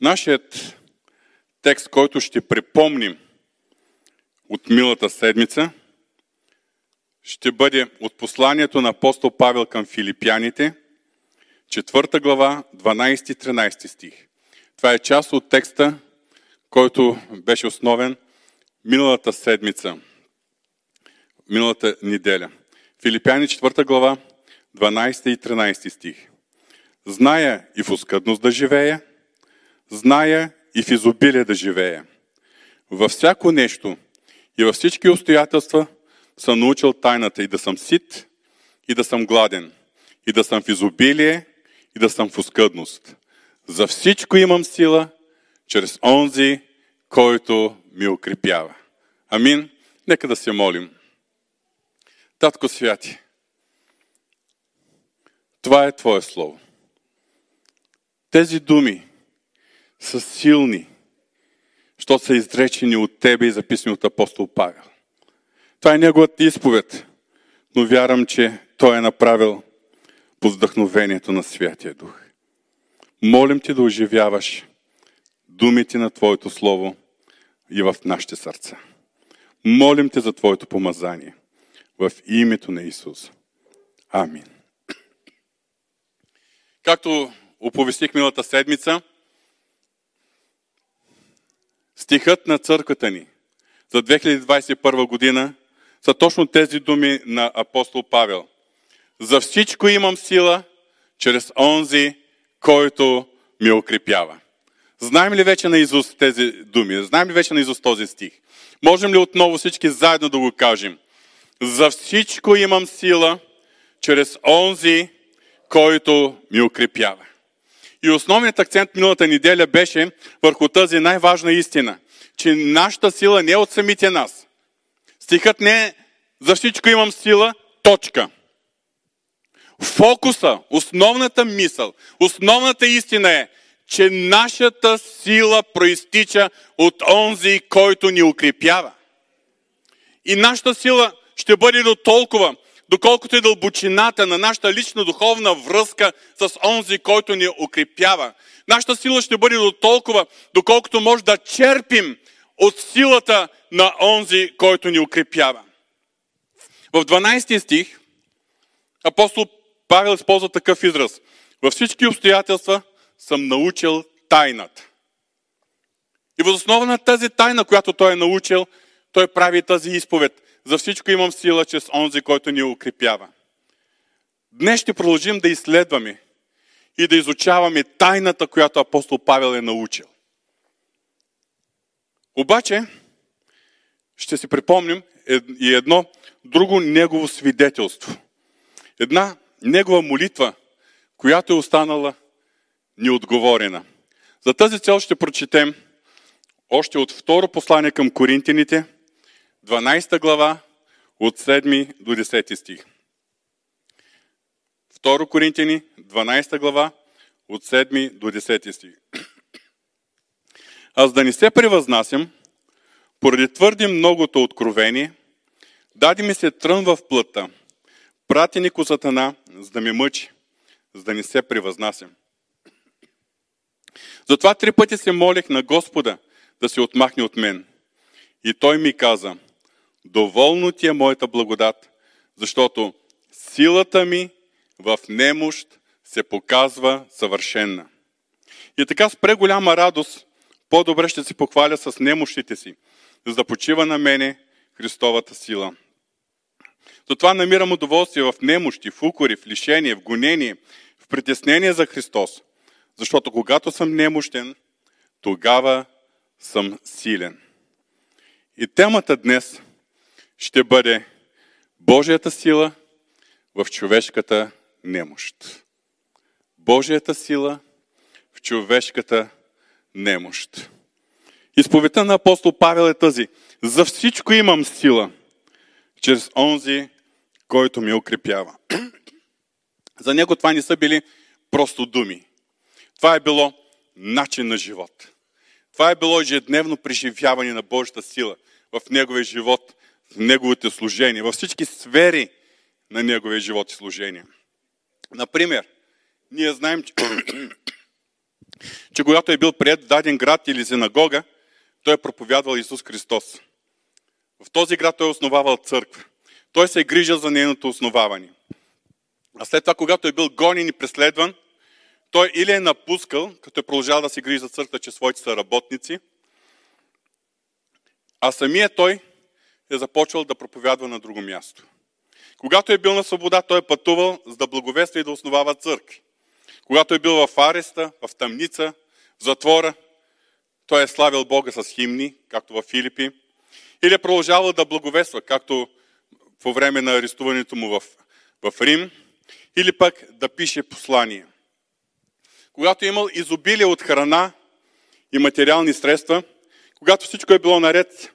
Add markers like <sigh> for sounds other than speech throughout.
Нашият текст, който ще припомним от милата седмица, ще бъде от посланието на апостол Павел към филипяните, 4 глава, 12-13 стих. Това е част от текста, който беше основен миналата седмица, миналата неделя. Филипяни 4 глава, 12 и 13 стих. Зная и в оскъдност да живея, зная и в изобилие да живея. Във всяко нещо и във всички обстоятелства съм научил тайната и да съм сит, и да съм гладен, и да съм в изобилие, и да съм в оскъдност. За всичко имам сила, чрез онзи, който ми укрепява. Амин. Нека да се молим. Татко Святи, това е Твое Слово. Тези думи са силни, защото са изречени от Тебе и записани от апостол Павел. Това е неговата изповед, но вярвам, че той е направил по вдъхновението на Святия Дух. Молим Ти да оживяваш думите на Твоето Слово и в нашите сърца. Молим Те за Твоето помазание в името на Исус. Амин. Както оповестих миналата седмица, стихът на църквата ни за 2021 година са точно тези думи на апостол Павел. За всичко имам сила, чрез онзи, който ми укрепява. Знаем ли вече на Изус тези думи? Знаем ли вече на Изус този стих? Можем ли отново всички заедно да го кажем? За всичко имам сила, чрез онзи, който ми укрепява. И основният акцент миналата неделя беше върху тази най-важна истина, че нашата сила не е от самите нас. Стихът не е за всичко имам сила, точка. Фокуса, основната мисъл, основната истина е, че нашата сила проистича от онзи, който ни укрепява. И нашата сила ще бъде до толкова, доколкото е дълбочината на нашата лична духовна връзка с онзи, който ни укрепява. Нашата сила ще бъде до толкова, доколкото може да черпим от силата на онзи, който ни укрепява. В 12 стих апостол Павел използва такъв израз. Във всички обстоятелства съм научил тайната. И въз основа на тази тайна, която той е научил, той прави тази изповед. За всичко имам сила чрез онзи, който ни укрепява. Днес ще продължим да изследваме и да изучаваме тайната, която апостол Павел е научил. Обаче, ще си припомним и едно друго негово свидетелство. Една негова молитва, която е останала неотговорена. За тази цел ще прочетем още от второ послание към Коринтините, 12 глава, от 7 до 10 стих. Второ Коринтини, 12 глава, от 7 до 10 стих. Аз да не се превъзнасям, поради твърди многото откровение, даде ми се трън в плътта, прати ни Сатана, за да ме мъчи, за да не се превъзнасям. Затова три пъти се молих на Господа да се отмахне от мен. И той ми каза, доволно ти е моята благодат, защото силата ми в немощ се показва съвършенна. И така с преголяма радост по-добре ще се похваля с немощите си, за да почива на мене Христовата сила. Затова намирам удоволствие в немощи, в укори, в лишение, в гонение, в притеснение за Христос. Защото когато съм немощен, тогава съм силен. И темата днес ще бъде Божията сила в човешката немощ. Божията сила в човешката немощ. Изповедта на апостол Павел е тази. За всичко имам сила, чрез онзи, който ми укрепява. <clears throat> За него това не са били просто думи. Това е било начин на живот. Това е било ежедневно преживяване на Божията сила в неговия живот, неговите служения, във всички сфери на неговия живот и служение. Например, ние знаем, че, че когато е бил прият в даден град или синагога, той е проповядвал Исус Христос. В този град той е основавал църква. Той се е грижал за нейното основаване. А след това, когато е бил гонен и преследван, той или е напускал, като е продължал да се грижи за църква, че своите са работници, а самия той е започвал да проповядва на друго място. Когато е бил на свобода, той е пътувал за да благовества и да основава църкви. Когато е бил в ареста, в тъмница, в затвора, той е славил Бога с химни, както в Филипи, или е продължавал да благовества, както по време на арестуването му в, в Рим, или пък да пише послания. Когато е имал изобилие от храна и материални средства, когато всичко е било наред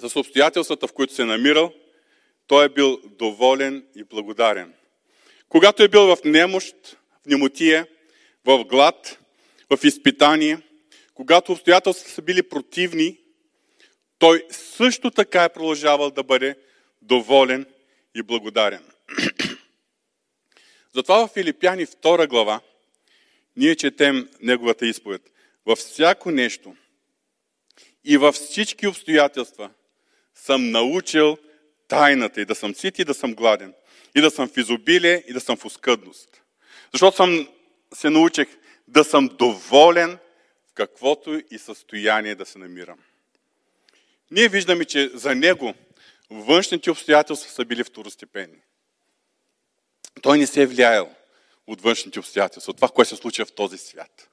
с обстоятелствата, в които се е намирал, той е бил доволен и благодарен. Когато е бил в немощ, в немотия, в глад, в изпитание, когато обстоятелствата са били противни, той също така е продължавал да бъде доволен и благодарен. <clears throat> Затова в Филипяни 2 глава ние четем неговата изповед. Във всяко нещо и във всички обстоятелства съм научил тайната и да съм сит и да съм гладен, и да съм в изобилие и да съм в оскъдност. Защото съм се научих да съм доволен в каквото и състояние да се намирам. Ние виждаме, че за него външните обстоятелства са били второстепенни. Той не се е влияел от външните обстоятелства, от това, което се случва в този свят.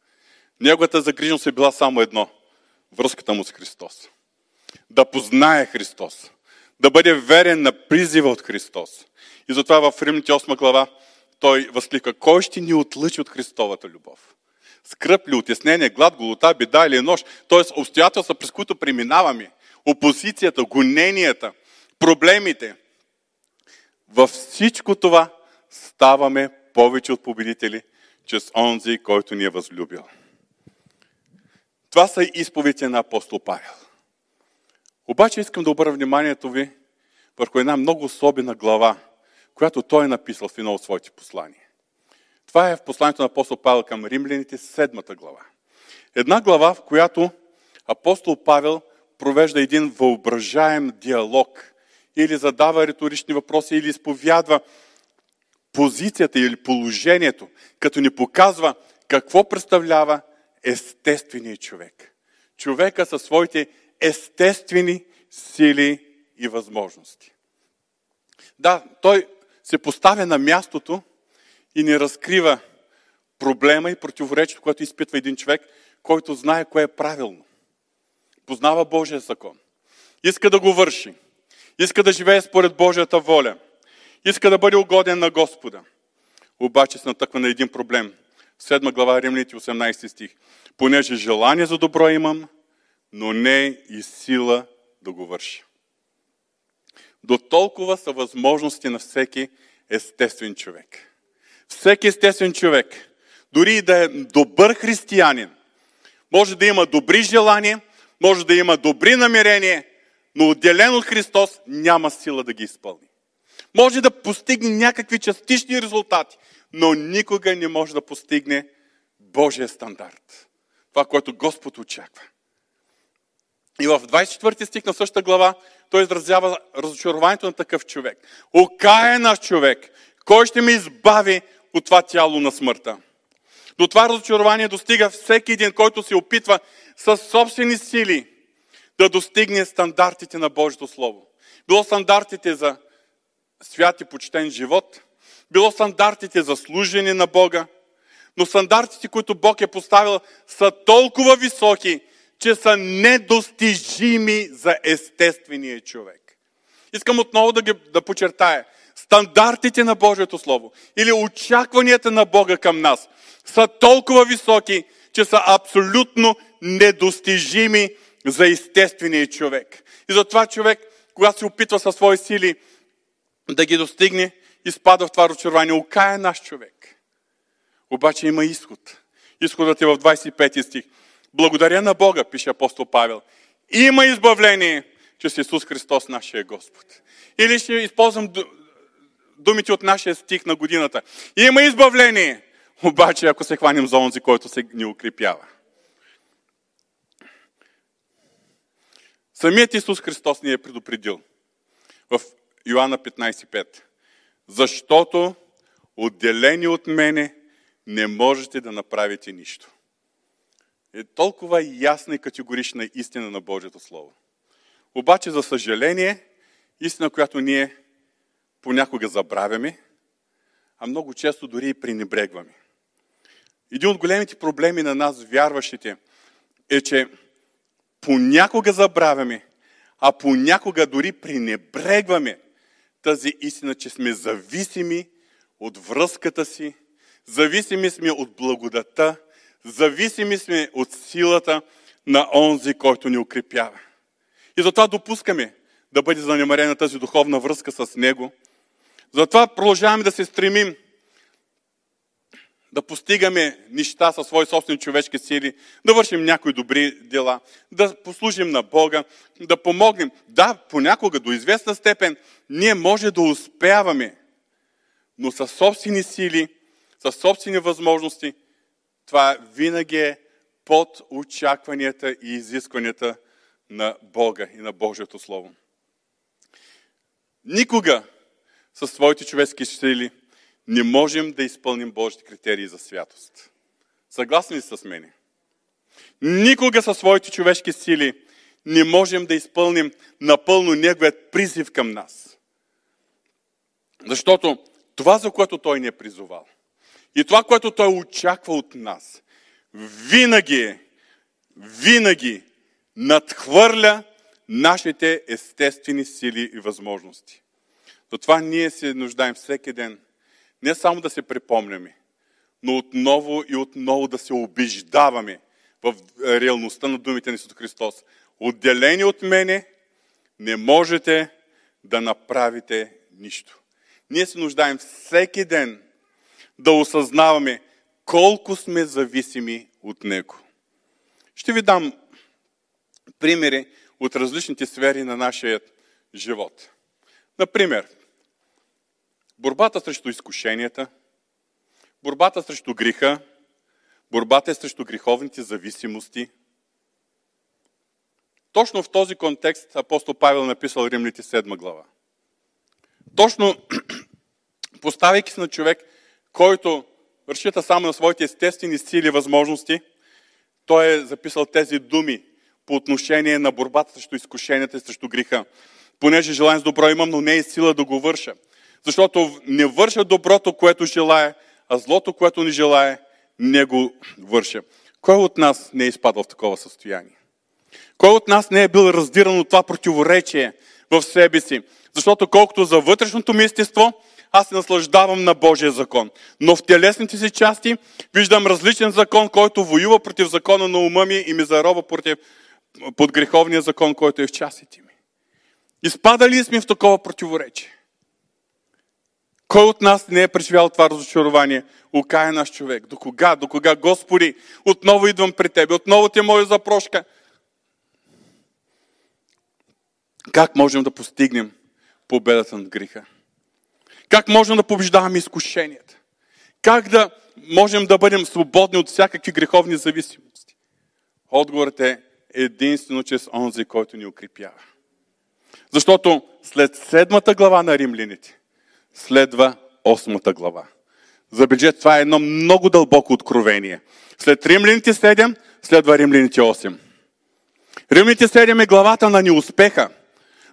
Неговата загриженост е била само едно – връзката му с Христос. Да познае Христос, да бъде верен на призива от Христос. И затова в Римните 8 глава той възклика, кой ще ни отлъчи от Христовата любов? Скръп ли, отеснение, глад, голота, беда или нощ? Т.е. обстоятелства, през които преминаваме. Опозицията, гоненията, проблемите. Във всичко това ставаме повече от победители, чрез онзи, който ни е възлюбил. Това са изповедите на апостол Павел. Обаче искам да обърна вниманието ви върху една много особена глава, която той е написал в едно от своите послания. Това е в посланието на апостол Павел към римляните, седмата глава. Една глава, в която апостол Павел провежда един въображаем диалог или задава риторични въпроси, или изповядва позицията или положението, като ни показва какво представлява естественият човек. Човека със своите естествени сили и възможности. Да, той се поставя на мястото и ни разкрива проблема и противоречието, което изпитва един човек, който знае кое е правилно. Познава Божия закон. Иска да го върши. Иска да живее според Божията воля. Иска да бъде угоден на Господа. Обаче се натъква на един проблем. Седма глава Римляните 18 стих. Понеже желание за добро имам, но не и сила да го върша. До толкова са възможности на всеки естествен човек. Всеки естествен човек, дори и да е добър християнин, може да има добри желания, може да има добри намерения, но отделен от Христос няма сила да ги изпълни. Може да постигне някакви частични резултати, но никога не може да постигне Божия стандарт. Това, което Господ очаква. И в 24 стих на същата глава той изразява разочарованието на такъв човек. Окаен наш човек, кой ще ме избави от това тяло на смъртта? До това разочарование достига всеки един, който се опитва със собствени сили да достигне стандартите на Божието Слово. Било стандартите за свят и почтен живот, било стандартите за служение на Бога, но стандартите, които Бог е поставил, са толкова високи, че са недостижими за естествения човек. Искам отново да, ги, да почертая. Стандартите на Божието Слово или очакванията на Бога към нас са толкова високи, че са абсолютно недостижими за естествения човек. И затова човек, когато се опитва със свои сили да ги достигне, изпада в това разочарование. Окая е наш човек. Обаче има изход. Изходът е в 25 стих. Благодаря на Бога, пише апостол Павел. Има избавление чрез Исус Христос, нашия Господ. Или ще използвам думите от нашия стих на годината. Има избавление обаче ако се хванем за онзи, който се ни укрепява. Самият Исус Христос ни е предупредил в Йоанна 15.5. Защото отделени от мене не можете да направите нищо. Е толкова ясна и категорична истина на Божието Слово. Обаче, за съжаление, истина, която ние понякога забравяме, а много често дори и пренебрегваме. Един от големите проблеми на нас, вярващите, е, че понякога забравяме, а понякога дори пренебрегваме тази истина, че сме зависими от връзката си, зависими сме от благодата, зависими сме от силата на онзи, който ни укрепява. И затова допускаме да бъде занемарена тази духовна връзка с Него. Затова продължаваме да се стремим да постигаме неща със свои собствени човешки сили, да вършим някои добри дела, да послужим на Бога, да помогнем. Да, понякога до известна степен ние може да успяваме, но със собствени сили, със собствени възможности, това винаги е под очакванията и изискванията на Бога и на Божието Слово. Никога със своите човешки сили не можем да изпълним Божите критерии за святост. Съгласни ли с мене? Никога със своите човешки сили не можем да изпълним напълно Неговият призив към нас. Защото това, за което Той ни е призовал, и това, което Той очаква от нас, винаги, винаги надхвърля нашите естествени сили и възможности. Затова ние се нуждаем всеки ден не само да се припомняме, но отново и отново да се убеждаваме в реалността на думите на Исус Христос. Отделени от мене не можете да направите нищо. Ние се нуждаем всеки ден да осъзнаваме колко сме зависими от Него. Ще ви дам примери от различните сфери на нашия живот. Например, борбата срещу изкушенията, борбата срещу греха, борбата е срещу греховните зависимости. Точно в този контекст апостол Павел написал Римлите 7 глава. Точно <clears throat> поставяйки се на човек, който разчита само на своите естествени сили и възможности, той е записал тези думи по отношение на борбата срещу изкушенията и срещу греха. Понеже желание с добро имам, но не е сила да го върша. Защото не върша доброто, което желая, а злото, което не желая, не го върша. Кой от нас не е изпадал в такова състояние? Кой от нас не е бил раздиран от това противоречие в себе си? Защото колкото за вътрешното ми естество, аз се наслаждавам на Божия закон. Но в телесните си части виждам различен закон, който воюва против закона на ума ми и ми зароба против, под греховния закон, който е в частите ми. Изпадали сме в такова противоречие? Кой от нас не е преживял това разочарование? Окая наш човек. До кога? До кога? Господи, отново идвам при Тебе. Отново Ти е моя запрошка. Как можем да постигнем победата над греха? Как можем да побеждаваме изкушенията? Как да можем да бъдем свободни от всякакви греховни зависимости? Отговорът е единствено чрез онзи, който ни укрепява. Защото след седмата глава на римляните следва осмата глава. Забележете, това е едно много дълбоко откровение. След римляните 7 следва римляните 8. Римляните 7 е главата на неуспеха,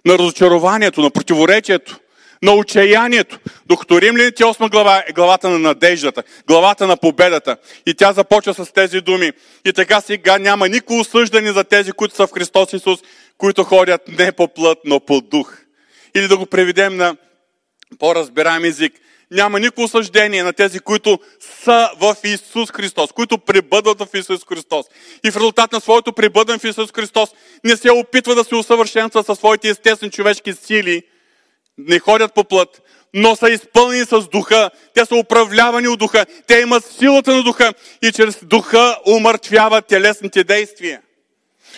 на разочарованието, на противоречието, на отчаянието. Докато Римляните 8 глава е главата на надеждата, главата на победата. И тя започва с тези думи. И така сега няма нико осъждане за тези, които са в Христос Исус, които ходят не по плът, но по дух. Или да го преведем на по-разбираем език. Няма никакво осъждение на тези, които са в Исус Христос, които пребъдват в Исус Христос. И в резултат на своето пребъдване в Исус Христос не се опитва да се усъвършенства със своите естествени човешки сили, не ходят по плът, но са изпълнени с духа. Те са управлявани от духа. Те имат силата на духа и чрез духа умъртвяват телесните действия.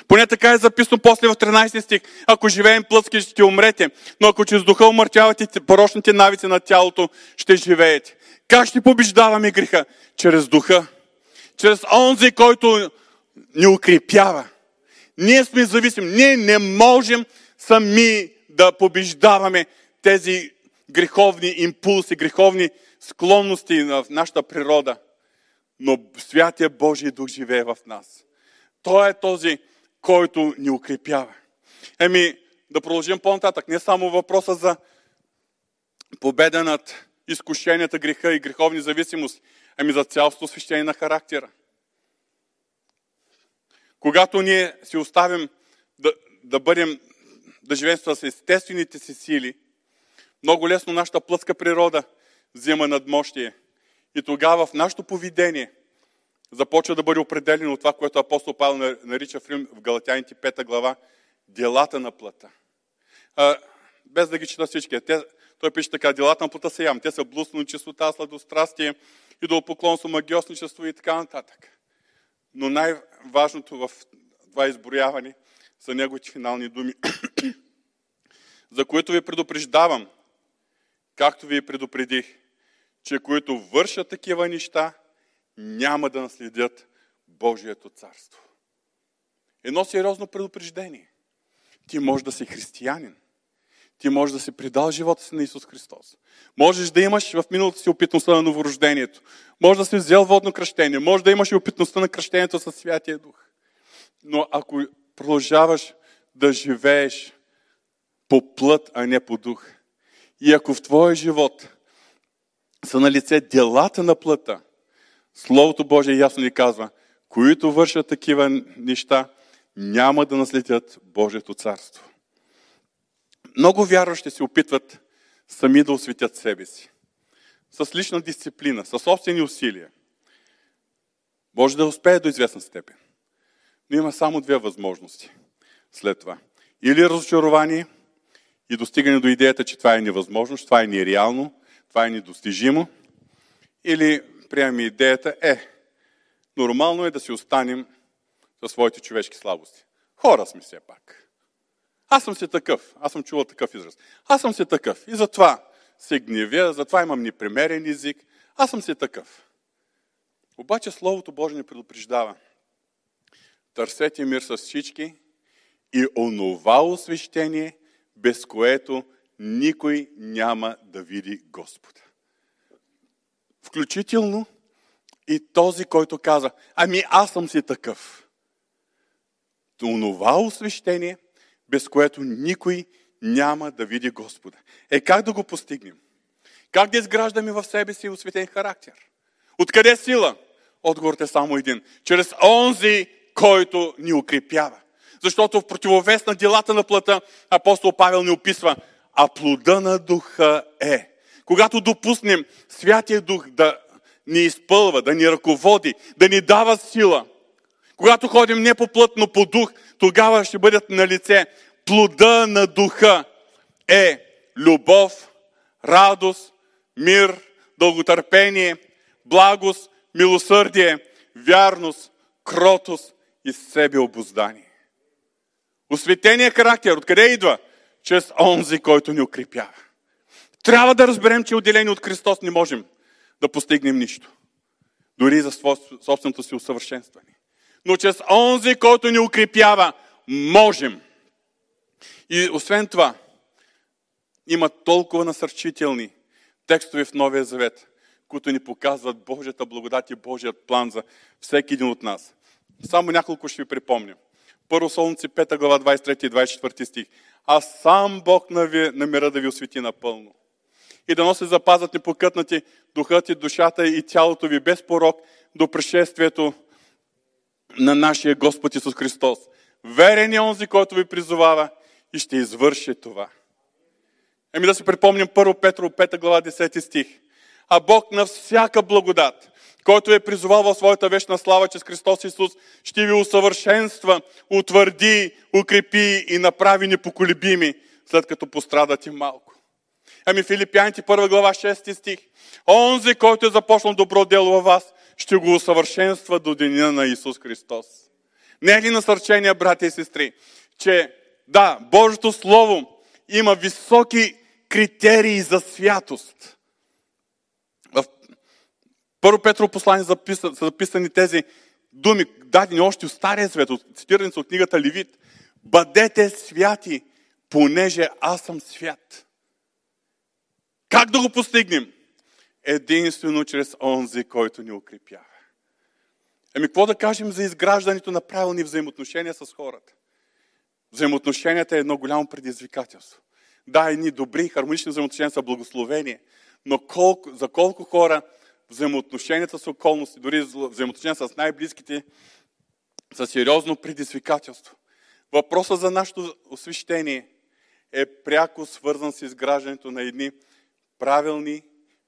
Поне така е записано после в 13 стих. Ако живеем плътски, ще умрете, но ако чрез духа умъртвявате порочните навици на тялото, ще живеете. Как ще побеждаваме греха? Чрез духа. Чрез онзи, който ни укрепява. Ние сме зависими. Ние не можем сами да побеждаваме тези греховни импулси, греховни склонности в нашата природа. Но Святия Божий Дух живее в нас. Той е този, който ни укрепява. Еми, да продължим по-нататък. Не само въпроса за победа над изкушенията, греха и греховни зависимости, ами за цялото свещение на характера. Когато ние си оставим да, да бъдем, да живеем с естествените си сили, много лесно нашата плътска природа взема надмощие. И тогава в нашето поведение започва да бъде определено това, което апостол Павел нарича в, Рим, в Галатяните 5 глава, делата на плъта. А, без да ги чета всички. Те, той пише така, делата на плъта са ям. Те са блудство, чистота, сладострастие, идолопоклонство, магиосничество и така нататък. Но най-важното в това изброяване са неговите финални думи, <coughs> за които ви предупреждавам, както ви предупредих, че които вършат такива неща, няма да наследят Божието царство. Едно сериозно предупреждение. Ти можеш да си християнин. Ти можеш да си придал живота си на Исус Христос. Можеш да имаш в миналото си опитността на новорождението. Може да си взел водно кръщение. Може да имаш и опитността на кръщението със Святия Дух. Но ако продължаваш да живееш по плът, а не по дух, и ако в твоя живот са на лице делата на плъта, Словото Божие ясно ни казва, които вършат такива неща, няма да наследят Божието царство. Много вярващи се опитват сами да осветят себе си. С лична дисциплина, с собствени усилия. Може да успее до известна степен. Но има само две възможности след това. Или разочарование и достигане до идеята, че това е невъзможно, това е нереално, това е недостижимо. Или приемаме идеята, е, нормално е да си останем със своите човешки слабости. Хора сме все пак. Аз съм си такъв. Аз съм чувал такъв израз. Аз съм си такъв. И затова се гневя, затова имам непремерен език. Аз съм си такъв. Обаче Словото Божие ни предупреждава. Търсете мир с всички и онова освещение, без което никой няма да види Господа. Включително и този, който каза, ами аз съм си такъв. Онова освещение, без което никой няма да види Господа. Е как да го постигнем? Как да изграждаме в себе си осветен характер? Откъде сила? Отговорът е само един. Чрез онзи, който ни укрепява. Защото в противовес на делата на плътта апостол Павел ни описва, а плода на духа е. Когато допуснем Святия Дух да ни изпълва, да ни ръководи, да ни дава сила, когато ходим не по плът, но по дух, тогава ще бъдат на лице плода на духа е любов, радост, мир, дълготърпение, благост, милосърдие, вярност, кротост и себе обоздание. Осветения характер, откъде идва? Чрез онзи, който ни укрепява. Трябва да разберем, че отделени от Христос не можем да постигнем нищо. Дори за собственото си усъвършенстване. Но чрез онзи, който ни укрепява, можем. И освен това, има толкова насърчителни текстове в Новия Завет, които ни показват Божията благодат и Божият план за всеки един от нас. Само няколко ще ви припомня. Първо Солнце 5 глава 23 и 24 стих. А сам Бог намира да ви освети напълно. И да носи запазят непокътнати духът и душата и тялото ви без порок до пришествието на нашия Господ Исус Христос. Верен е онзи, който ви призовава и ще извърши това. Еми да си припомним първо Петро 5 глава 10 стих. А Бог на всяка благодат, който е призовал в своята вечна слава чрез Христос Исус, ще ви усъвършенства, утвърди, укрепи и направи непоколебими, след като пострадате малко. Ами Филипяните 1 глава 6 стих. Онзи, който е започнал добро дело във вас, ще го усъвършенства до деня на Исус Христос. Не е ли насърчение, брати и сестри, че да, Божието Слово има високи критерии за святост. Първо Петро послание са записани тези думи, дадени още в Стария свет, цитирани са от книгата Левит. Бъдете святи, понеже аз съм свят. Как да го постигнем? Единствено чрез онзи, който ни укрепява. Еми, какво да кажем за изграждането на правилни взаимоотношения с хората? Взаимоотношенията е едно голямо предизвикателство. Да, едни добри, хармонични взаимоотношения са благословение, но колко, за колко хора взаимоотношенията с околности, дори взаимоотношения с най-близките, са сериозно предизвикателство. Въпросът за нашето освещение е пряко свързан с изграждането на едни правилни,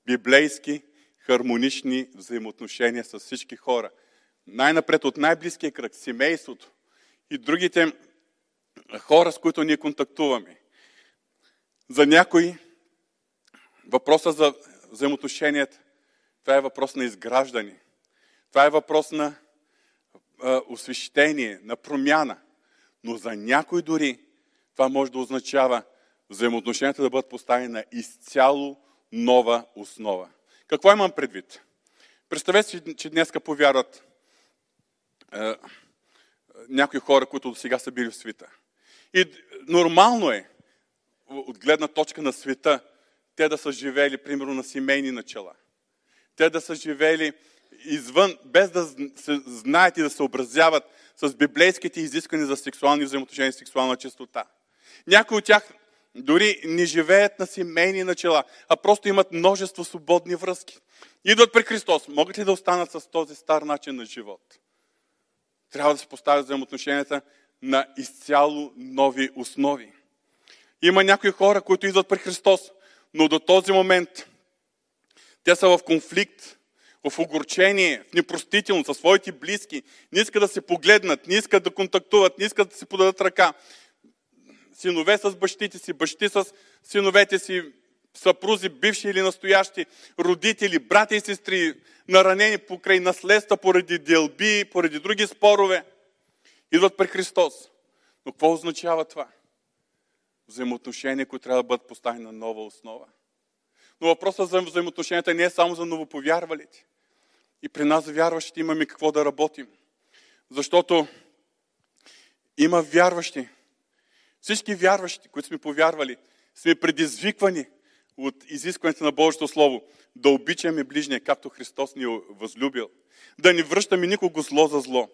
библейски, хармонични взаимоотношения с всички хора. Най-напред от най-близкия кръг, семейството и другите хора, с които ние контактуваме. За някои въпроса за взаимоотношенията, това е въпрос на изграждане. Това е въпрос на а, освещение, на промяна. Но за някой дори това може да означава взаимоотношенията да бъдат поставени на изцяло нова основа. Какво имам предвид? Представете си, че днеска повярват е, някои хора, които до сега са били в света. И нормално е, от гледна точка на света, те да са живели, примерно, на семейни начала. Те да са живели извън, без да се знаят и да се образяват с библейските изисквания за сексуални взаимоотношения и сексуална чистота. Някои от тях дори не живеят на семейни начала, а просто имат множество свободни връзки. Идват при Христос. Могат ли да останат с този стар начин на живот? Трябва да се поставят взаимоотношенията на изцяло нови основи. Има някои хора, които идват при Христос, но до този момент те са в конфликт, в огорчение, в непростителност със своите близки, не искат да се погледнат, не искат да контактуват, не искат да се подадат ръка. Синове с бащите си, бащи с синовете си, съпрузи, бивши или настоящи, родители, брати и сестри, наранени покрай наследства поради делби, поради други спорове, идват при Христос. Но какво означава това? Взаимоотношения, които трябва да бъдат поставени на нова основа. Но въпросът за взаимоотношенията не е само за новоповярвалите. И при нас, вярващите, имаме какво да работим. Защото има вярващи. Всички вярващи, които сме повярвали, сме предизвиквани от изискването на Божието Слово да обичаме ближния, както Христос ни е възлюбил. Да не връщаме никого зло за зло.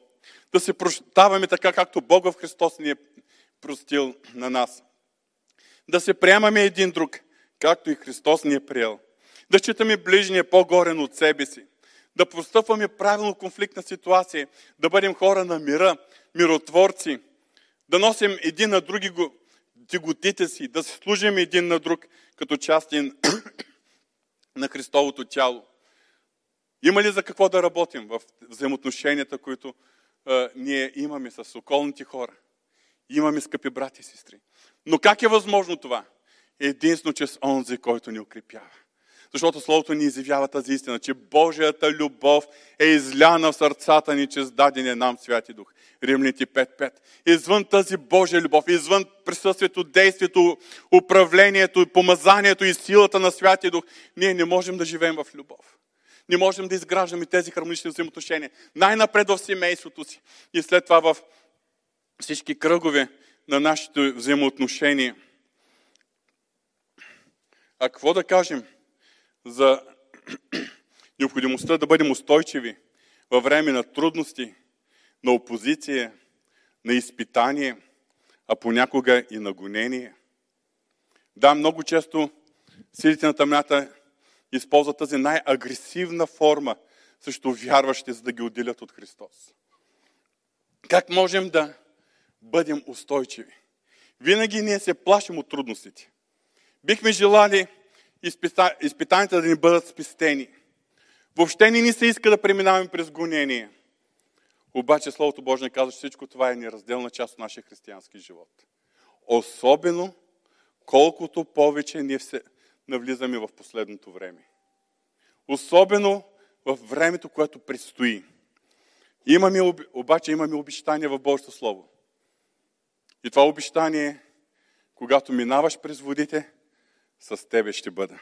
Да се прощаваме така, както Бог в Христос ни е простил на нас. Да се приемаме един друг, както и Христос ни е приел. Да считаме ближния по-горен от себе си. Да постъпваме правилно конфликтна ситуация. Да бъдем хора на мира, миротворци. Да носим един на други тиготите си, да се служим един на друг като части на Христовото тяло. Има ли за какво да работим в взаимоотношенията, които а, ние имаме с околните хора? Имаме, скъпи брати и сестри. Но как е възможно това? Единствено чрез онзи, който ни укрепява. Защото Словото ни изявява тази истина, че Божията любов е изляна в сърцата ни чрез дадения нам Святи Дух. Римляни 5.5. Извън тази Божия любов, извън присъствието, действието, управлението, помазанието и силата на Святия Дух, ние не можем да живеем в любов. Не можем да изграждаме тези хармонични взаимоотношения. Най-напред в семейството си и след това в всички кръгове на нашите взаимоотношения. А какво да кажем за <clears throat> необходимостта да бъдем устойчиви във време на трудности, на опозиция, на изпитание, а понякога и на гонение. Да, много често силите на тъмната използват тази най-агресивна форма срещу вярващи, за да ги отделят от Христос. Как можем да бъдем устойчиви? Винаги ние се плашим от трудностите. Бихме желали изпитанията да ни бъдат спестени. Въобще не ни се иска да преминаваме през гонение. Обаче Словото Божие казва, че всичко това е неразделна част от нашия християнски живот. Особено колкото повече ние се навлизаме в последното време. Особено в времето, което предстои. Имаме, обаче имаме обещание в Божието Слово. И това обещание, когато минаваш през водите, с тебе ще бъда.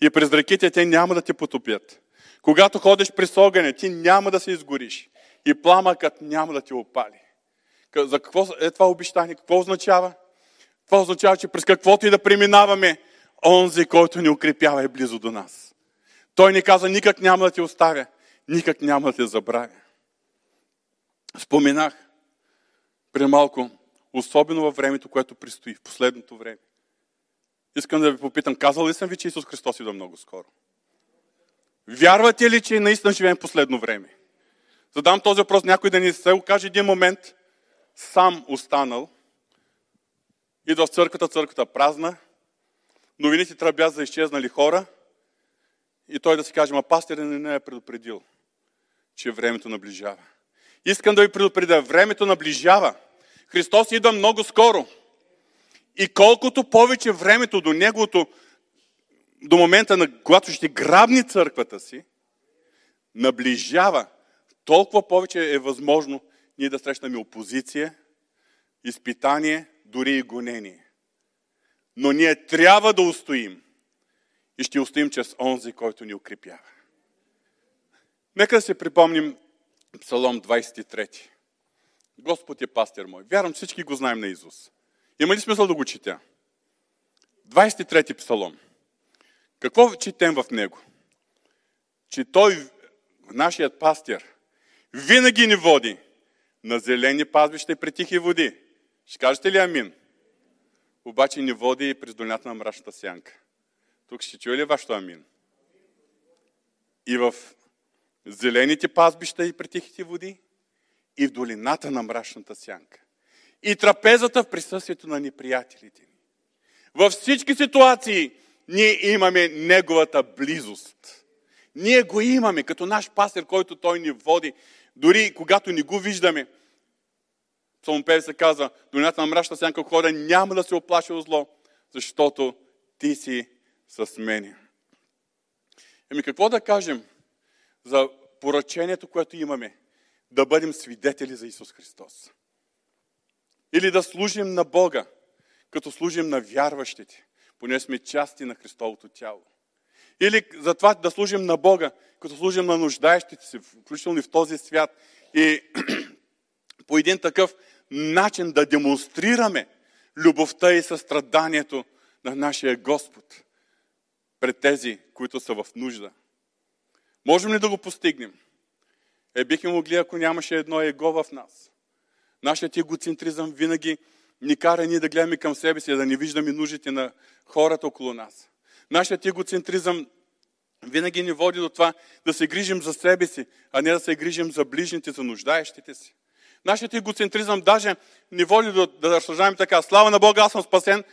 И през реките те няма да те потопят. Когато ходиш през огъня, ти няма да се изгориш. И пламъкът няма да ти опали. За какво е това обещание? Какво означава? Това означава, че през каквото и да преминаваме, онзи, който ни укрепява е близо до нас. Той ни каза, никак няма да ти оставя, никак няма да те забравя. Споменах при малко, особено във времето, което предстои, в последното време. Искам да ви попитам, казал ли съм ви, че Исус Христос идва много скоро? Вярвате ли, че наистина живеем последно време? Задам този въпрос, някой да ни се окаже един момент, сам останал, идва в църквата, църквата празна, новините тръбят за изчезнали хора и той да си каже, ма пастир не, не е предупредил, че времето наближава. Искам да ви предупредя, времето наближава. Христос идва много скоро. И колкото повече времето до Неговото, до момента, на когато ще грабни църквата си, наближава, толкова повече е възможно ние да срещнем опозиция, изпитание, дори и гонение. Но ние трябва да устоим. И ще устоим чрез онзи, който ни укрепява. Нека да се припомним Псалом 23. Господ е пастир мой. Вярвам, всички го знаем на Изус. Има ли смисъл да го четя? 23 псалом. Какво четем в него? Че той, нашият пастир, винаги ни води на зелени пазбища и при тихи води. Ще кажете ли амин? Обаче ни води и през долината на мрачната сянка. Тук ще чуе ли вашето амин? И в зелените пазбища и при тихите води, и в долината на мрачната сянка. И трапезата в присъствието на неприятелите ни. Във всички ситуации ние имаме Неговата близост. Ние го имаме като наш пастир, който Той ни води, дори когато не го виждаме. Псалмопеве се казва, долината на мрачната сянка хода няма да се оплаши от зло, защото ти си с мене. Еми какво да кажем за поръчението, което имаме? Да бъдем свидетели за Исус Христос. Или да служим на Бога, като служим на вярващите, поне сме части на Христовото тяло. Или за това да служим на Бога, като служим на нуждаещите се, включително и в този свят. И <clears throat> по един такъв начин да демонстрираме любовта и състраданието на нашия Господ пред тези, които са в нужда. Можем ли да го постигнем? Е, бихме могли, ако нямаше едно его в нас. Нашият егоцентризъм винаги ни кара ние да гледаме към себе си, да не виждаме нуждите на хората около нас. Нашият егоцентризъм винаги ни води до това да се грижим за себе си, а не да се грижим за ближните, за нуждаещите си. Нашият егоцентризъм даже ни води до, да разсъждаваме така. Слава на Бога, аз съм спасен.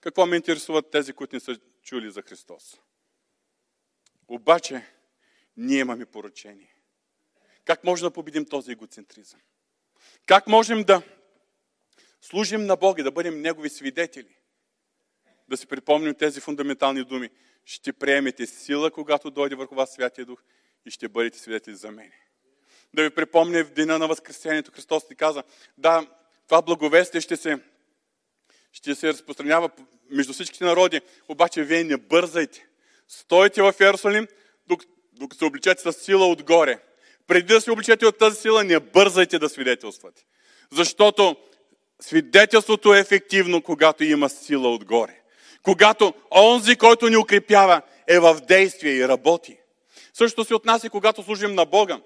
Какво ме интересуват тези, които не са чули за Христос? Обаче, ние имаме поръчение. Как можем да победим този егоцентризъм? Как можем да служим на Бога, да бъдем Негови свидетели? Да си припомним тези фундаментални думи. Ще приемете сила, когато дойде върху вас Святия Дух и ще бъдете свидетели за мене. Да ви припомня в деня на Възкресението Христос ти каза, да, това благовестие ще се, ще се разпространява между всичките народи, обаче вие не бързайте. Стойте в Иерусалим, докато се обличете с сила отгоре. Преди да се обличете от тази сила, не бързайте да свидетелствате. Защото свидетелството е ефективно, когато има сила отгоре. Когато онзи, който ни укрепява, е в действие и работи. Също се отнася, когато служим на Бога.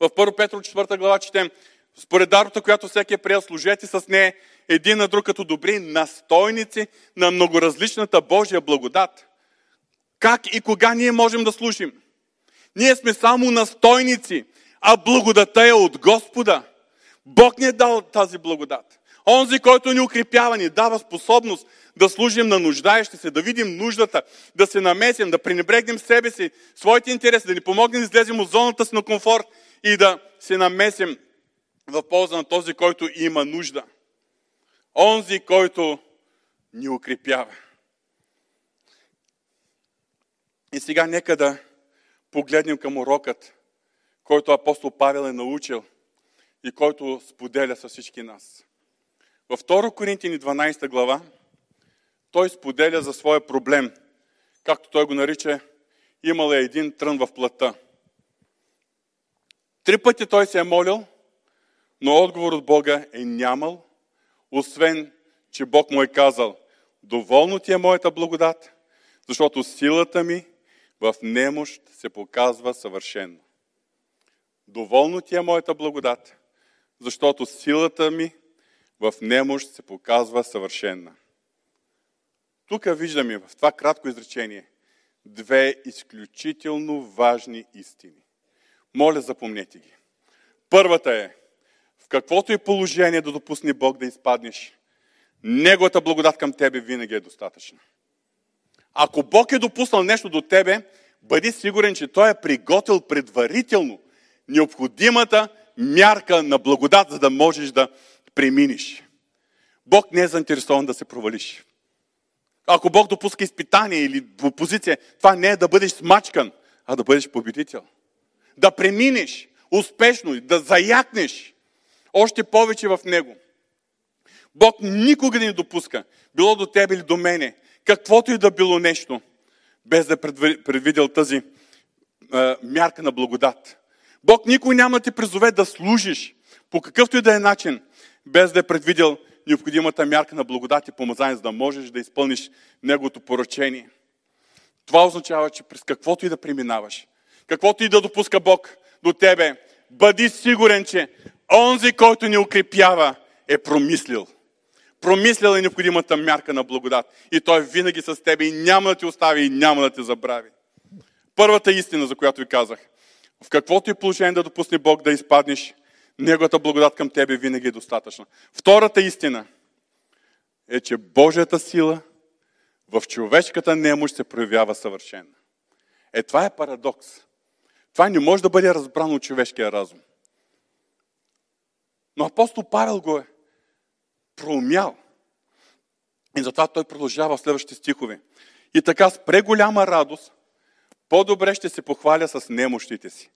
В 1 Петро 4 глава четем, според дарата, която всеки е приел, служете с нея един на друг като добри настойници на многоразличната Божия благодат. Как и кога ние можем да служим? Ние сме само настойници, а благодата е от Господа. Бог ни е дал тази благодат. Онзи, който ни укрепява, ни дава способност да служим на нуждаещи се, да видим нуждата, да се намесим, да пренебрегнем себе си, своите интереси, да ни помогнем да излезем от зоната си на комфорт и да се намесим в полза на този, който има нужда. Онзи, който ни укрепява. И сега нека да погледнем към урокът, който апостол Павел е научил и който споделя с всички нас. Във 2 Коринтини 12 глава той споделя за своя проблем, както той го нарича имал е един трън в плътта. Три пъти той се е молил, но отговор от Бога е нямал, освен, че Бог му е казал, доволно ти е моята благодат, защото силата ми в немощ се показва съвършенно. Доволно ти е моята благодат, защото силата ми в немощ се показва съвършенна. Тук виждаме в това кратко изречение две изключително важни истини. Моля, запомнете ги. Първата е, в каквото и положение да допусне Бог да изпаднеш, Неговата благодат към тебе винаги е достатъчна. Ако Бог е допуснал нещо до тебе, бъди сигурен, че Той е приготвил предварително необходимата мярка на благодат, за да можеш да преминеш. Бог не е заинтересован да се провалиш. Ако Бог допуска изпитание или опозиция, това не е да бъдеш смачкан, а да бъдеш победител. Да преминеш успешно, да заякнеш още повече в Него. Бог никога не допуска, било до тебе или до мене, каквото и да било нещо, без да предвидел тази е, мярка на благодат. Бог никой няма да те призове да служиш по какъвто и да е начин, без да е предвидел необходимата мярка на благодат и помазание, за да можеш да изпълниш Неговото поръчение. Това означава, че през каквото и да преминаваш, каквото и да допуска Бог до тебе, бъди сигурен, че онзи, който ни укрепява, е промислил. Промислял е необходимата мярка на благодат. И той винаги с тебе и няма да те остави и няма да те забрави. Първата истина, за която ви казах. В каквото и положение да допусне Бог да изпаднеш, Неговата благодат към тебе винаги е достатъчна. Втората истина е, че Божията сила в човешката немощ се проявява съвършена. Е, това е парадокс. Това не може да бъде разбрано от човешкия разум. Но апостол Павел го е проумял. И затова той продължава в следващите стихове. И така с преголяма радост, по-добре ще се похваля с немощите си,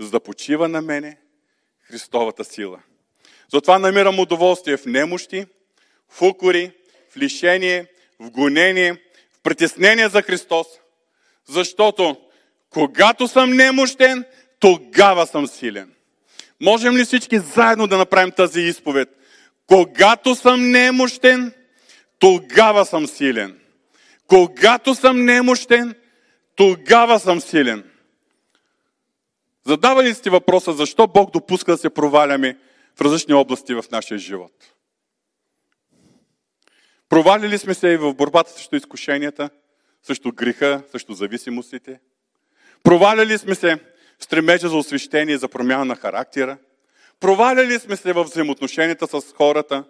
за да почива на мене Христовата сила. Затова намирам удоволствие в немощи, в укори, в лишение, в гонение, в притеснение за Христос. Защото когато съм немощен, тогава съм силен. Можем ли всички заедно да направим тази изповед? Когато съм немощен, тогава съм силен. Когато съм немощен, тогава съм силен. Задавали сте въпроса, защо Бог допуска да се проваляме в различни области в нашия живот? Провалили сме се и в борбата срещу изкушенията, срещу греха, срещу зависимостите. Проваляли сме се в стремежа за освещение, за промяна на характера. Проваляли сме се в взаимоотношенията с хората.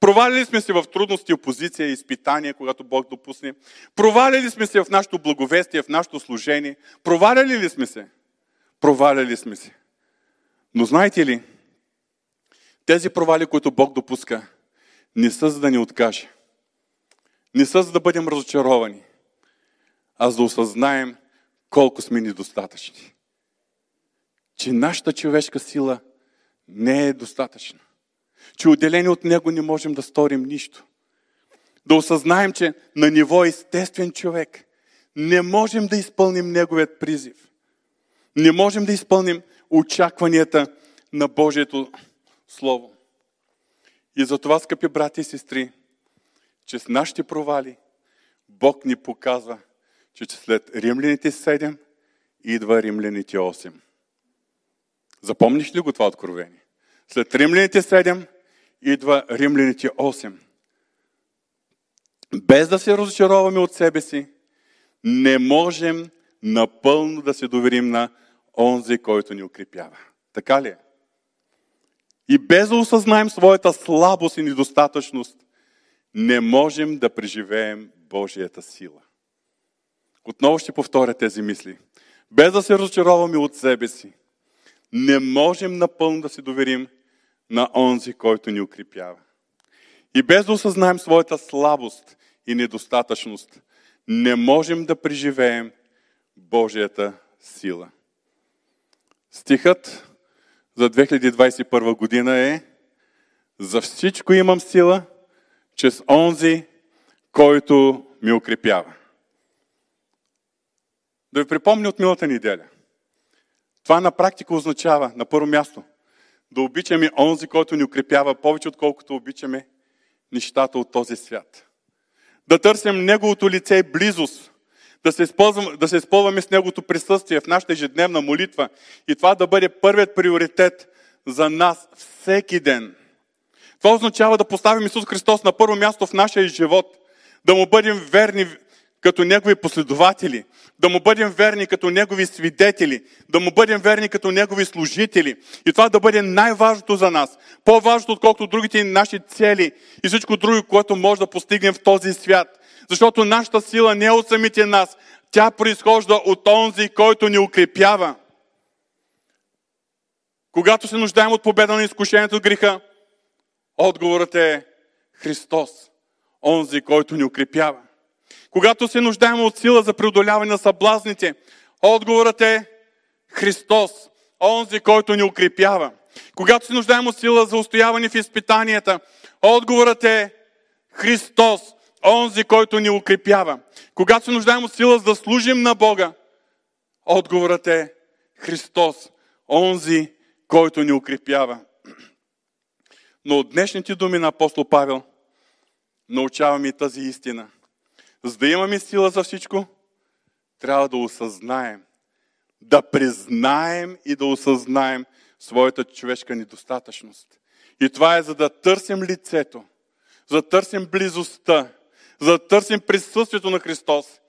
Проваляли сме се в трудности, опозиция, изпитания, когато Бог допусне. Проваляли сме се в нашето благовестие, в нашето служение. Проваляли ли сме се? Проваляли сме се. Но знаете ли, тези провали, които Бог допуска, не са за да ни откаже. Не са за да бъдем разочаровани, а за да осъзнаем колко сме недостатъчни. Че нашата човешка сила не е достатъчна. Че отделени от Него не можем да сторим нищо. Да осъзнаем, че на ниво естествен човек не можем да изпълним Неговият призив. Не можем да изпълним очакванията на Божието Слово. И затова, скъпи брати и сестри, че с нашите провали Бог ни показва, че след римляните 7 идва римляните 8. Запомниш ли го това откровение? След римляните 7 идва римляните 8. Без да се разочароваме от себе си, не можем напълно да се доверим на онзи, който ни укрепява. Така ли е? И без да осъзнаем своята слабост и недостатъчност, не можем да преживеем Божията сила. Отново ще повторя тези мисли. Без да се разочароваме от себе си, не можем напълно да се доверим на онзи, който ни укрепява. И без да осъзнаем своята слабост и недостатъчност, не можем да преживеем Божията сила. Стихът за 2021 година е За всичко имам сила, чрез онзи, който ми укрепява. Да ви припомня от милата неделя. Това на практика означава, на първо място, да обичаме онзи, който ни укрепява повече, отколкото обичаме нещата от този свят. Да търсим Неговото лице и близост, да се, да се използваме с Неговото присъствие в нашата ежедневна молитва и това да бъде първият приоритет за нас всеки ден. Това означава да поставим Исус Христос на първо място в нашия живот, да му бъдем верни като Негови последователи, да му бъдем верни като Негови свидетели, да му бъдем верни като Негови служители. И това да бъде най-важното за нас. По-важното, отколкото другите наши цели и всичко друго, което може да постигнем в този свят. Защото нашата сила не е от самите нас. Тя произхожда от онзи, който ни укрепява. Когато се нуждаем от победа на изкушението от греха, отговорът е Христос, онзи, който ни укрепява. Когато се нуждаем от сила за преодоляване на съблазните, отговорът е Христос, онзи, който ни укрепява. Когато се нуждаем от сила за устояване в изпитанията, отговорът е Христос, онзи, който ни укрепява. Когато се нуждаем от сила за да служим на Бога, отговорът е Христос, онзи, който ни укрепява. Но от днешните думи на апостол Павел научаваме и тази истина. За да имаме сила за всичко, трябва да осъзнаем, да признаем и да осъзнаем своята човешка недостатъчност. И това е за да търсим лицето, за да търсим близостта, за да търсим присъствието на Христос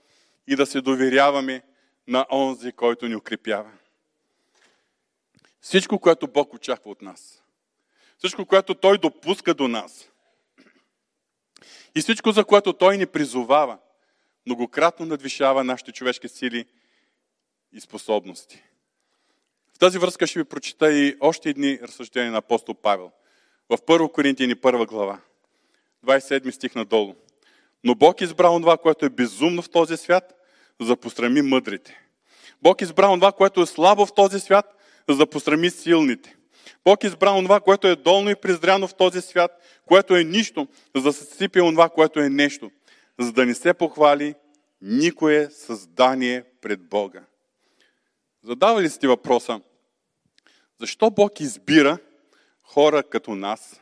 и да се доверяваме на онзи, който ни укрепява. Всичко, което Бог очаква от нас, всичко, което Той допуска до нас и всичко, за което Той ни призовава, многократно надвишава нашите човешки сили и способности. В тази връзка ще ви прочита и още едни разсъждения на апостол Павел. В 1 Коринтияни 1 глава, 27 стих надолу. Но Бог избрал това, което е безумно в този свят, за да пострами мъдрите. Бог избрал това, което е слабо в този свят, за да пострами силните. Бог избрал това, което е долно и презряно в този свят, което е нищо, за да се сипе това, което е нещо, за да не се похвали никое създание пред Бога. Задава ли сте въпроса, защо Бог избира хора като нас,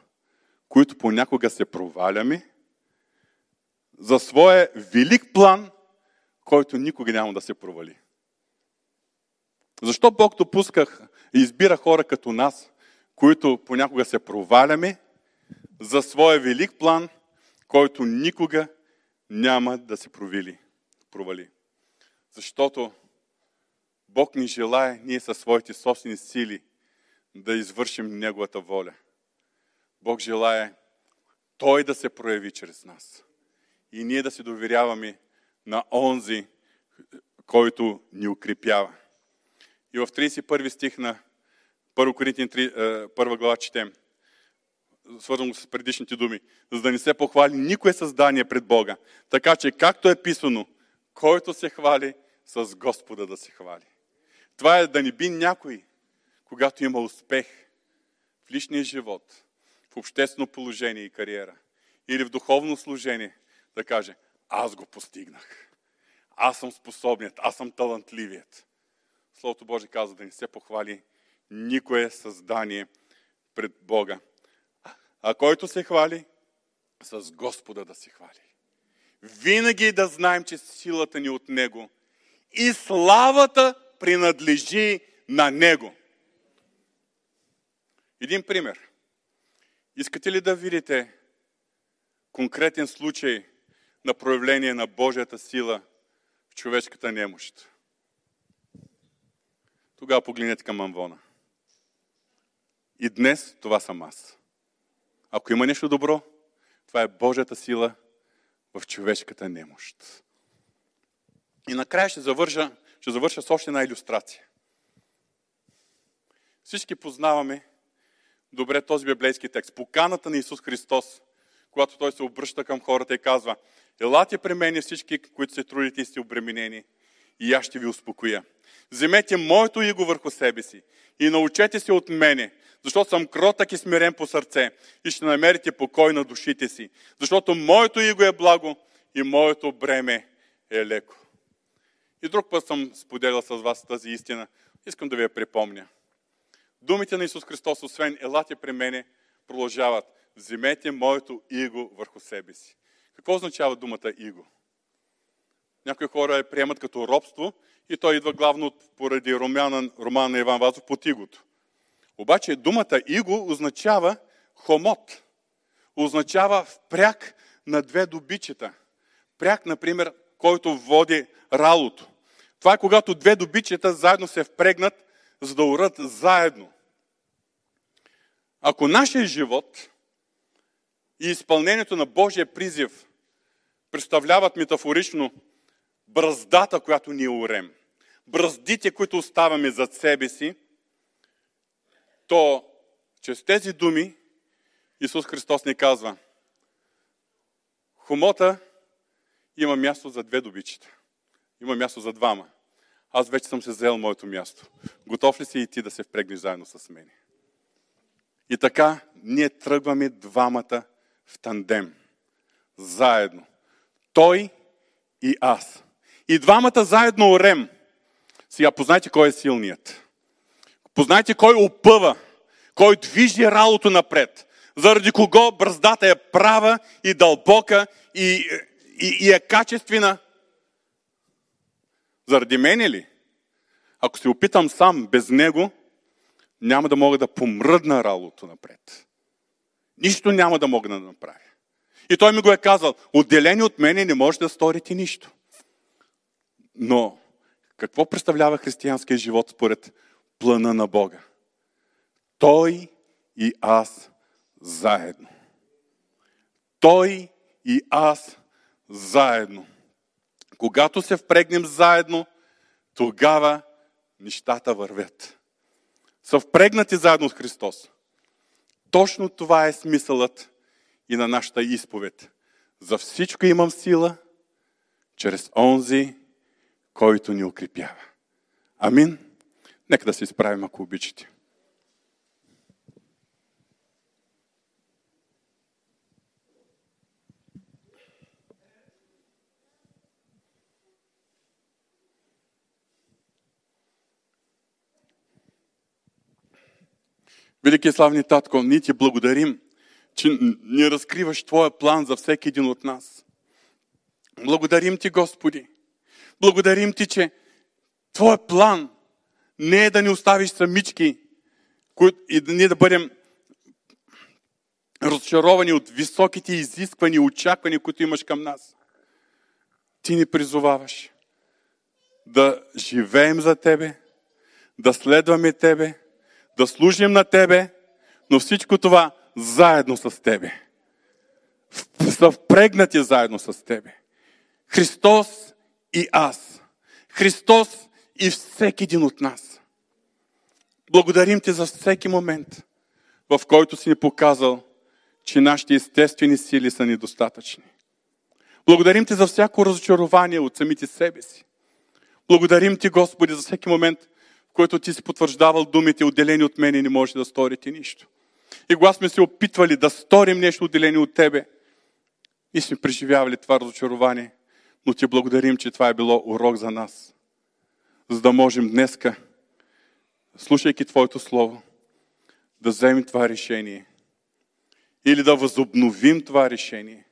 които понякога се проваляме, за своя велик план, който никога няма да се провали? Защо Бог допуска и избира хора като нас, които понякога се проваляме, за своя велик план, който никога няма да се провали. провали. Защото Бог ни желая ние със своите собствени сили да извършим Неговата воля. Бог желая Той да се прояви чрез нас. И ние да се доверяваме на онзи, който ни укрепява. И в 31 стих на 1 Коринтин 1 глава четем – свързано с предишните думи, за да не се похвали никое създание пред Бога. Така че, както е писано, който се хвали, с Господа да се хвали. Това е да не би някой, когато има успех в личния живот, в обществено положение и кариера, или в духовно служение, да каже, аз го постигнах. Аз съм способният, аз съм талантливият. Словото Божие казва да не се похвали никое създание пред Бога. А който се хвали, с Господа да се хвали. Винаги да знаем, че силата ни от Него и славата принадлежи на Него. Един пример. Искате ли да видите конкретен случай на проявление на Божията сила в човешката немощ? Тогава погледнете към Амвона. И днес това съм аз. Ако има нещо добро, това е Божията сила в човешката немощ. И накрая ще завърша, ще завърша с още една иллюстрация. Всички познаваме добре този библейски текст. Поканата на Исус Христос, когато Той се обръща към хората и казва, елате при мен всички, които се трудите и сте обременени, и аз ще ви успокоя. Вземете моето иго върху себе си и научете се от мене, защото съм кротък и смирен по сърце и ще намерите покой на душите си. Защото моето иго е благо и моето бреме е леко. И друг път съм споделял с вас тази истина. Искам да ви я припомня. Думите на Исус Христос, освен елате при мене, продължават. Вземете моето иго върху себе си. Какво означава думата иго? Някои хора я приемат като робство и той идва главно поради романа, романа на Иван Вазов под игото. Обаче думата иго означава хомот. Означава впряг на две добичета. Пряк, например, който води ралото. Това е когато две добичета заедно се впрегнат, за да урат заедно. Ако нашия живот и изпълнението на Божия призив представляват метафорично бръздата, която ние урем, бръздите, които оставаме зад себе си, то чрез тези думи Исус Христос ни казва, хомота има място за две добичета. Има място за двама. Аз вече съм се взел моето място. Готов ли си и ти да се впрегнеш заедно с мен? И така, ние тръгваме двамата в тандем. Заедно. Той и аз. И двамата заедно орем. Сега познайте кой е силният. Познайте кой опъва, кой движи ралото напред. Заради кого бръздата е права и дълбока и, и, и е качествена. Заради мене ли? Ако се опитам сам, без него, няма да мога да помръдна ралото напред. Нищо няма да мога да направя. И той ми го е казал, отделени от мене не можете да сторите нищо. Но какво представлява християнския живот според плана на Бога? Той и аз заедно. Той и аз заедно. Когато се впрегнем заедно, тогава нещата вървят. Са впрегнати заедно с Христос. Точно това е смисълът и на нашата изповед. За всичко имам сила, чрез онзи, който ни укрепява. Амин. Нека да се изправим, ако обичате. Велики славни татко, ние ти благодарим, че ни разкриваш Твоя план за всеки един от нас. Благодарим ти, Господи. Благодарим ти, че Твоя план не е да ни оставиш самички и да ние да бъдем разочаровани от високите изисквания очаквания, които имаш към нас. Ти ни призоваваш да живеем за Тебе, да следваме Тебе, да служим на Тебе, но всичко това заедно с Тебе. Са впрегнати заедно с Тебе. Христос и аз. Христос и всеки един от нас. Благодарим Ти за всеки момент, в който си ни показал, че нашите естествени сили са недостатъчни. Благодарим Ти за всяко разочарование от самите себе си. Благодарим Ти, Господи, за всеки момент, който ти си потвърждавал думите, отделени от мене, не може да сторите нищо. И когато сме се опитвали да сторим нещо отделени от тебе, и сме преживявали това разочарование, но ти благодарим, че това е било урок за нас. За да можем днеска, слушайки Твоето Слово, да вземем това решение. Или да възобновим това решение.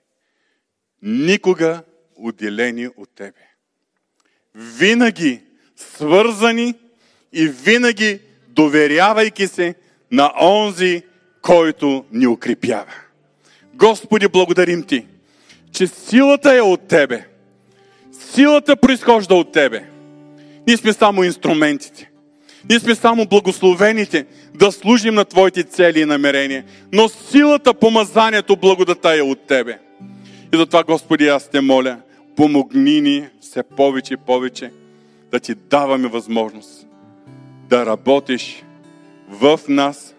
Никога отделени от Тебе. Винаги свързани и винаги доверявайки се на онзи, който ни укрепява. Господи, благодарим Ти, че силата е от Тебе. Силата произхожда от Тебе. Ние сме само инструментите. Ние сме само благословените да служим на Твоите цели и намерения. Но силата, помазанието, благодата е от Тебе. И затова, Господи, аз те моля, помогни ни все повече и повече да Ти даваме възможност да работиш в нас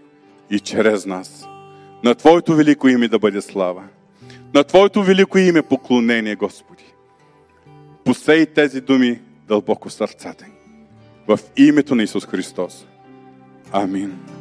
и чрез нас. На Твоето велико име да бъде слава. На Твоето велико име поклонение, Господи. Посей тези думи дълбоко сърцата ни. В името на Исус Христос. Амин.